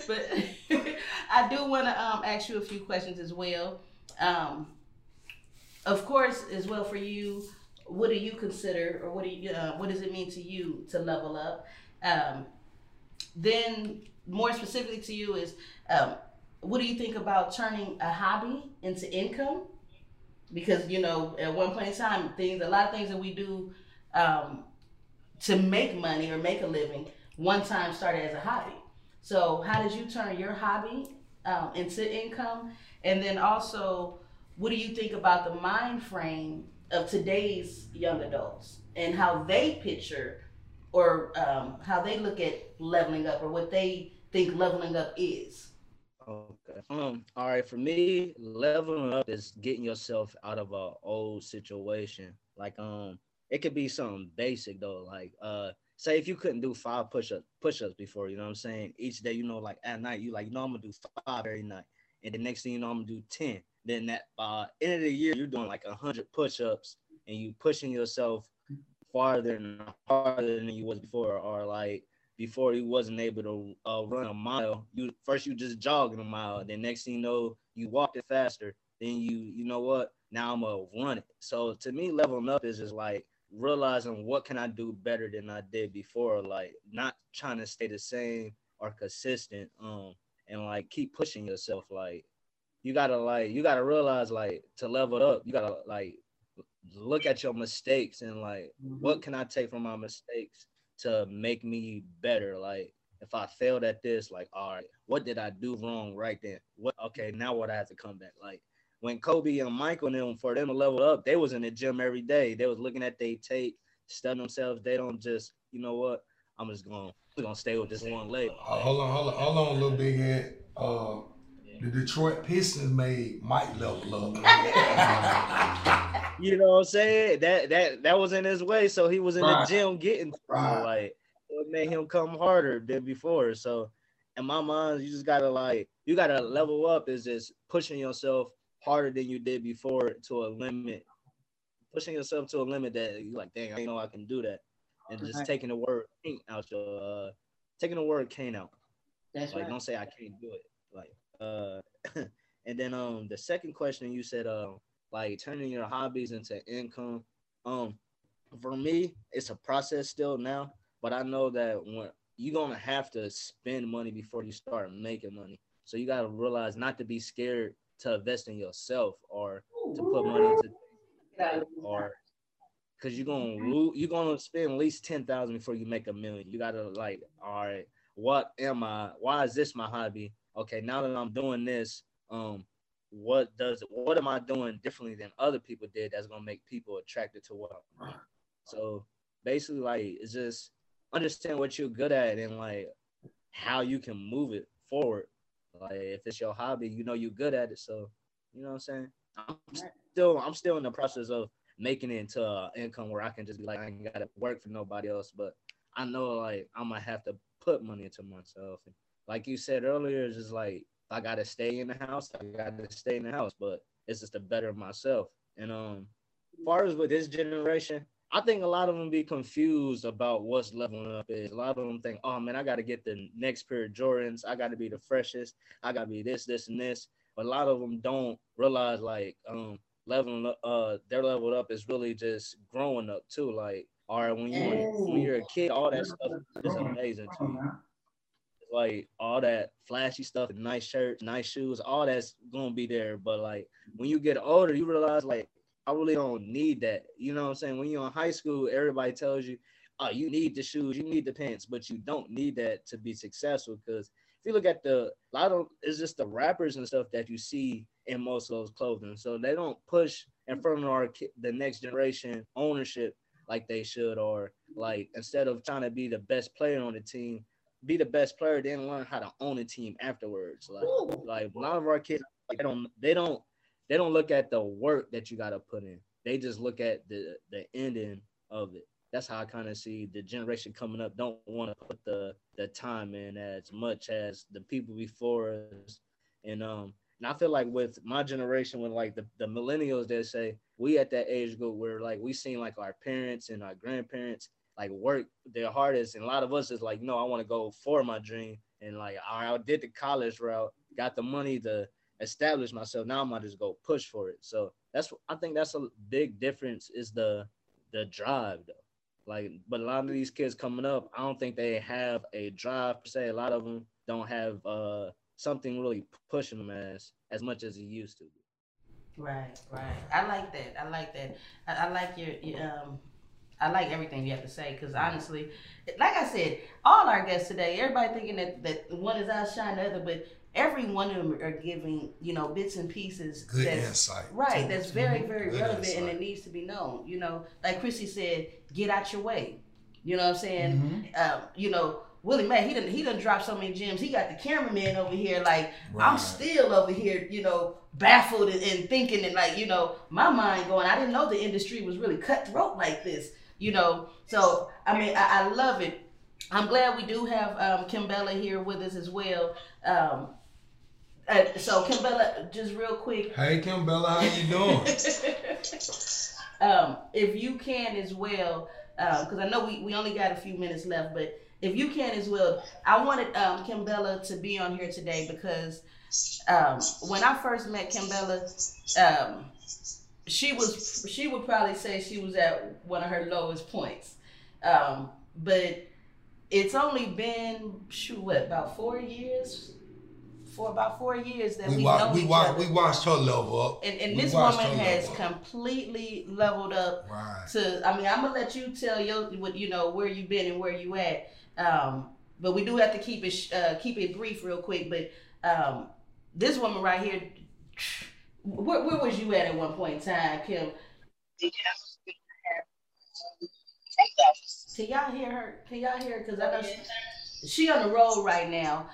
but [laughs] I do want to um, ask you a few questions as well. Um, of course, as well for you, what do you consider, or what do you, uh, what does it mean to you to level up? Um, then, more specifically to you, is um, what do you think about turning a hobby into income? Because you know, at one point in time, things, a lot of things that we do um, to make money or make a living, one time started as a hobby. So, how did you turn your hobby um, into income? And then also, what do you think about the mind frame of today's young adults and how they picture or um, how they look at leveling up or what they think leveling up is? Um. All right. For me, leveling up is getting yourself out of a old situation. Like um, it could be something basic though. Like uh, say if you couldn't do five push-ups push-ups before, you know what I'm saying? Each day, you know, like at night, you like, you know, I'm gonna do five every night, and the next thing you know, I'm gonna do ten. Then that uh end of the year, you're doing like a hundred push-ups, and you pushing yourself farther and harder than you was before, or like before he wasn't able to uh, run a mile. You first you just jogging a mile, then next thing you know you walked it faster. Then you you know what? Now I'm gonna run it. So to me, leveling up is just like realizing what can I do better than I did before. Like not trying to stay the same or consistent. Um, and like keep pushing yourself. Like you gotta like you gotta realize like to level up, you gotta like look at your mistakes and like what can I take from my mistakes to make me better? Like if I failed at this, like all right, what did I do wrong right then? What okay, now what I have to come back. Like when Kobe and Michael and them for them to level up, they was in the gym every day. They was looking at their tape, studying themselves. They don't just, you know what, I'm just gonna gonna stay with this one leg. Uh, hold on, hold on, hold on, little big head. Uh, the Detroit Pistons made Mike level up. [laughs] You know what I'm saying? That that that was in his way, so he was in Right. the gym getting Right. like it made him come harder than before. So in my mind, you just gotta like you gotta level up is just pushing yourself harder than you did before to a limit. Pushing yourself to a limit that you like, dang, I know I can do that. And just Right. taking the word can't out your uh taking the word can't out. That's Like right. don't say I can't do it. Like uh [clears throat] and then um the second question you said um like turning your hobbies into income. Um for me, it's a process still now, but I know that when you're gonna have to spend money before you start making money. So you gotta realize not to be scared to invest in yourself or to put money into or because you're gonna lose, you're gonna spend at least ten thousand before you make a million. You gotta like, all right, what am I? Why is this my hobby? Okay, now that I'm doing this, um, what does what am I doing differently than other people did that's gonna make people attracted to what I'm doing? So basically, like, it's just understand what you're good at and like how you can move it forward. Like, if it's your hobby, you know you're good at it, so you know what I'm saying. I'm still I'm still in the process of making it into income where I can just be like I ain't gotta work for nobody else, but I know like I'm gonna have to put money into myself. And like you said earlier, it's just like I gotta stay in the house, I gotta stay in the house, but it's just to better myself. And um, as far as with this generation, I think a lot of them be confused about what's leveling up is. A lot of them think, oh man, I gotta get the next pair of Jordans, I gotta be the freshest, I gotta be this, this, and this. But a lot of them don't realize like um leveling up, uh, their leveled up is really just growing up too. Like, all right, when you when you're a kid, all that stuff is amazing to you. Like all that flashy stuff, nice shirts, nice shoes, all that's gonna be there. But like when you get older, you realize like I really don't need that. You know what I'm saying? When you're in high school, everybody tells you, oh, you need the shoes, you need the pants, but you don't need that to be successful. Because if you look at the a lot of it's just the rappers and stuff that you see in most of those clothing. So they don't push in front of our the next generation ownership like they should, or like instead of trying to be the best player on the team, be the best player, then learn how to own a team afterwards. Like Ooh. like a lot of our kids they don't they don't they don't look at the work that you got to put in. They just look at the the ending of it. That's how I kind of see the generation coming up don't want to put the the time in as much as the people before us. And um and I feel like with my generation, with like the, the millennials, they say we at that age group where like we seen like our parents and our grandparents like work their hardest, and a lot of us is like, no, I want to go for my dream, and like I did the college route, got the money to establish myself. Now I'm gonna just go push for it. So that's I think that's a big difference is the the drive though. Like, but a lot of these kids coming up, I don't think they have a drive per se. A lot of them don't have uh something really pushing them as as much as he used to. Right, right. I like that. I like that. I, I like your, your um. I like everything you have to say because honestly, like I said, all our guests today, everybody thinking that, that one is outshining the other, but every one of them are giving you know bits and pieces. Good that's, insight. Right. That's very very Good relevant insight. and it needs to be known. You know, like Chrissy said, get out your way. You know what I'm saying? Mm-hmm. Um, you know, Willie Macc, he done he done dropped so many gems. He got the cameraman over here, like I'm still over here, you know, baffled and, and thinking and like, you know, my mind going, I didn't know the industry was really cutthroat like this, you know. So I mean, I, I love it. I'm glad we do have um, Kim Bella here with us as well. Um, uh, so Kim Bella, just real quick, Hey Kim Bella, how you doing? [laughs] [laughs] um, if you can as well, because I know we, we only got a few minutes left, but if you can as well, I wanted um, Kim Bella to be on here today because um, when I first met Kim Bella, um, she was she would probably say she was at one of her lowest points, um, but it's only been shoot what about four years, for about four years that we we, know we each watched other. we watched her level up. And, and this woman has completely leveled up Right. to I mean I'm gonna let you tell your what you know where you've been and where you at. Um, but we do have to keep it uh, keep it brief real quick. But um, this woman right here, where, where was you at at one point in time, Kim? Can y'all hear her? Can y'all hear her? Because I know she, she on the road right now.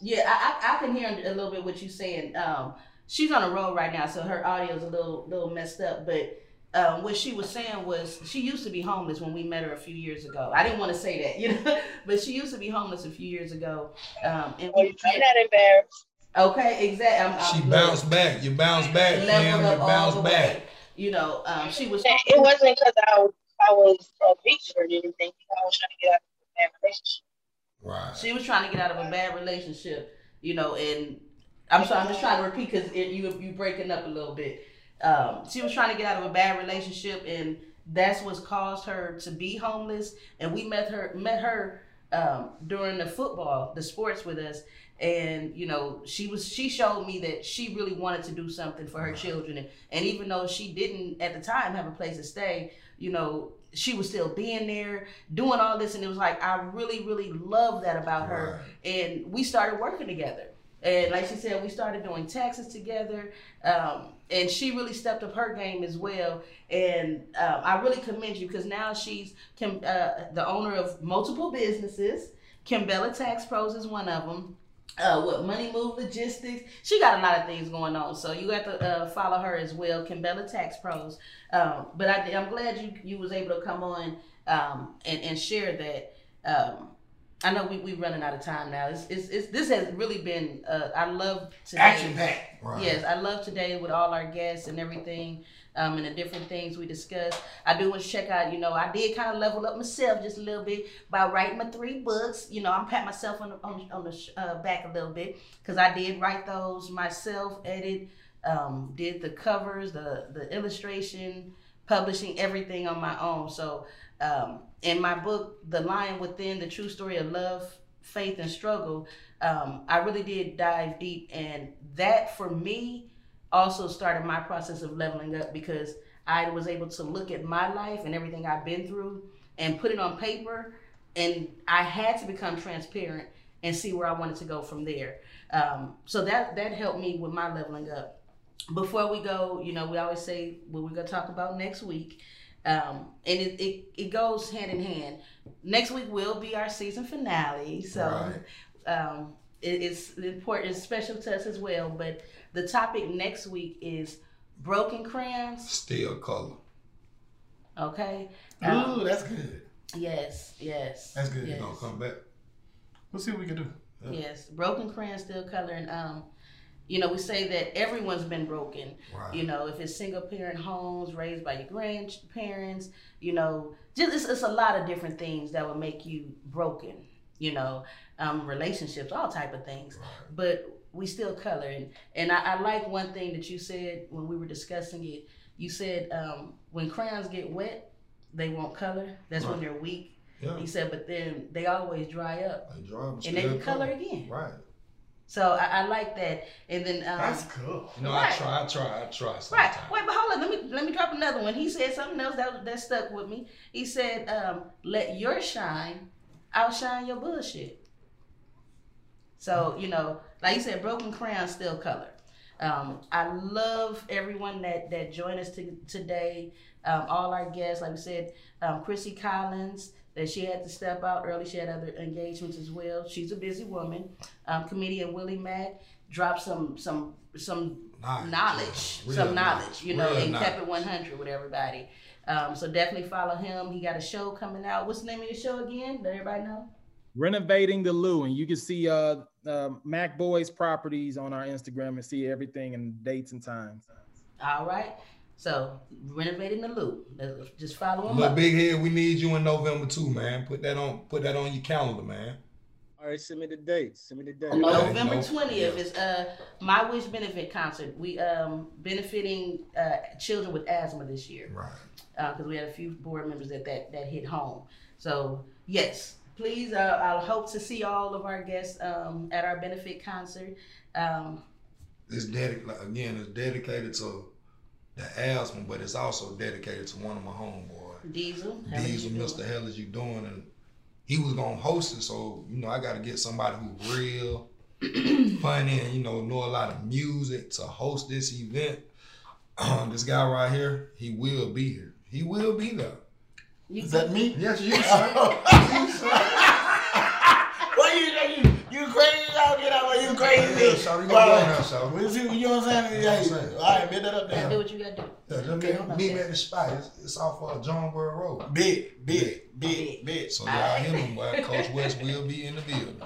Yeah, I, I, I can hear a little bit what you're saying. Um, she's on the road right now, so her audio's a little little messed up. But um, what she was saying was she used to be homeless when we met her a few years ago. I didn't want to say that, [laughs] you know, but she used to be homeless a few years ago. Um, and Well, we, you're not embarrassed. Okay, exactly. She bounced back. You bounced back, Kim. leveled You up bounced back. way. You know, um, she was. It wasn't because I, was- I was a bitch or anything. I was trying to get out of a bad relationship. Right. She was trying to get out of a bad relationship, you know, and I'm sorry, I'm just trying to repeat because you you breaking up a little bit. Um, she was trying to get out of a bad relationship, and that's what's caused her to be homeless. And we met her met her um, during the football, the sports with us, and you know she was she showed me that she really wanted to do something for her children, and, and even though she didn't at the time have a place to stay, you know she was still being there doing all this. And it was like i really really love that about her. And we started working together. And like she said we started doing taxes together. Um, and she really stepped up her game as well. And um, i really commend you because now she's uh, the owner of multiple businesses. Kimbella tax pros is one of them uh, what money move logistics she got a lot of things going on so you have to uh, follow her as well kimbella tax pros um, but I, i'm glad you you was able to come on um, and, and share that um, I know we we running out of time now. It's, it's, it's this has really been. Uh, I love today. Action packed. Right. Yes, I love today with all our guests and everything, um, and the different things we discussed. I do want to check out. You know, I did kind of level up myself just a little bit by writing my three books. You know, I'm patting myself on the on, on the uh, back a little bit because I did write those myself, edit, um, did the covers, the the illustration, publishing everything on my own. So um, in my book, The Lion Within: The True Story of Love, Faith, and Struggle, um, I really did dive deep, and that for me also started my process of leveling up because I was able to look at my life and everything I've been through and put it on paper, and I had to become transparent and see where I wanted to go from there. Um, so that that helped me with my leveling up. Before we go, you know, we always say what we're gonna talk about next week. Um, and it, it, it goes hand in hand. Next week will be our season finale, so um, it, it's important, it's special to us as well. But the topic next week is broken crayons. Still color. Okay. Ooh, Um, that's good. yes, yes. That's good. You Yes. gonna come back? We'll see what we can do. Yes, broken crayons still coloring. Um, you know, we say that everyone's been broken. Right. You know, if it's single parent homes raised by your grandparents, you know, just it's, it's a lot of different things that would make you broken. You know, um, relationships, all type of things. But we still color, and and I, I like one thing that you said when we were discussing it. You said um, when crayons get wet, they won't color. That's when they're weak. Yeah. He said, but then they always dry up, They draw them and they can color again. Right. So I, I like that. And then um, That's cool. You know, Right. I try, I try, I try right. Wait, but hold on. Let me let me drop another one. He said something else that that stuck with me. He said, um, "Let your shine outshine your bullshit." So you know, like you said, broken crayons still color. Um, I love everyone that that joined us to, today. Um, all our guests, like we said, um, Chrissy Collins, that she had to step out early. She had other engagements as well. She's a busy woman. Um, comedian Willie Macc dropped some some some Knowledge. knowledge, Real some knowledge, knowledge. you know, Real and kept it 100 with everybody. Um, so definitely follow him. He got a show coming out. What's the name of your show again? Let everybody know. Renovating the Lou, and you can see uh, uh Mac Boys properties on our Instagram and see everything and dates and times. All right. So renovating the loop. Just follow him Little up. big head, we need you in November too, man. Put that on, put that on your calendar, man. All right, send me the date. Send me the date. November no- twentieth is uh my wish benefit concert. We um benefiting uh children with asthma this year. Right. because we had a few board members that that, that hit home. So yes, please. Uh, I'll hope to see all of our guests um, at our benefit concert. Um, It's dedicated again. It's dedicated to the asthma, but it's also dedicated to one of my homeboys. Diesel, Diesel? Mr. Hell is you doing? And he was gonna host it, so you know I got to get somebody who real [clears throat] funny and you know know a lot of music to host this event. [clears throat] this guy right here, he will be here. He will be there. You- Is that me? Yes, you [laughs] sir. What you you you crazy out get out you Yeah, crazy. shawty, we gonna Well, go now, shawty. we'll see, you know what I'm saying? You know what I'm Yeah, saying? all right, bet that up gotta do what you gotta do. Yeah, let Okay, hold me on meet me at the spot. It's, it's off of John Burr Road. Big, big, big, big. So y'all hear me, boy. [laughs] Coach West will be in the building.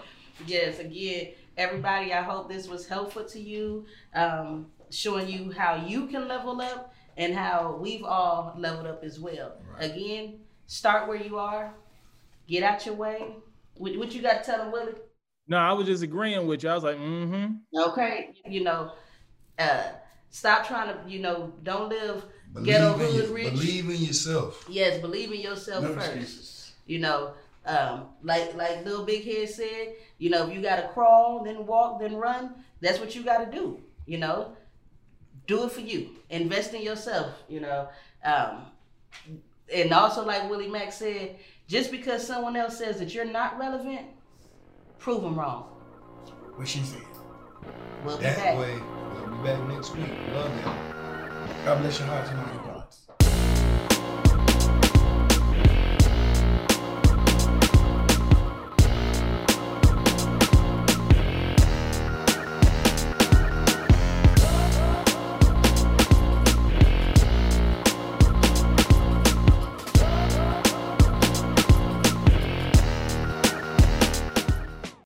Yes, again, everybody. I hope this was helpful to you, um, showing you how you can level up and how we've all leveled up as well. Right. Again, start where you are, get out your way. What, what you got to tell them, Willie? No, I was just agreeing with you. I was like, mm-hmm. Okay, you know, uh, stop trying to, you know, don't live ghetto Believe in, hood your, rich. believe in yourself. Yes, believe in yourself No first. excuses. You know, Um, like like little big head said, you know, if you gotta crawl, then walk, then run, that's what you gotta do. You know, do it for you. Invest in yourself. You know, um, and also like Willie Macc said, just because someone else says that you're not relevant, prove them wrong. What she said. We'll be That back. way, we'll be back next week. Love y'all. God bless your heart tonight.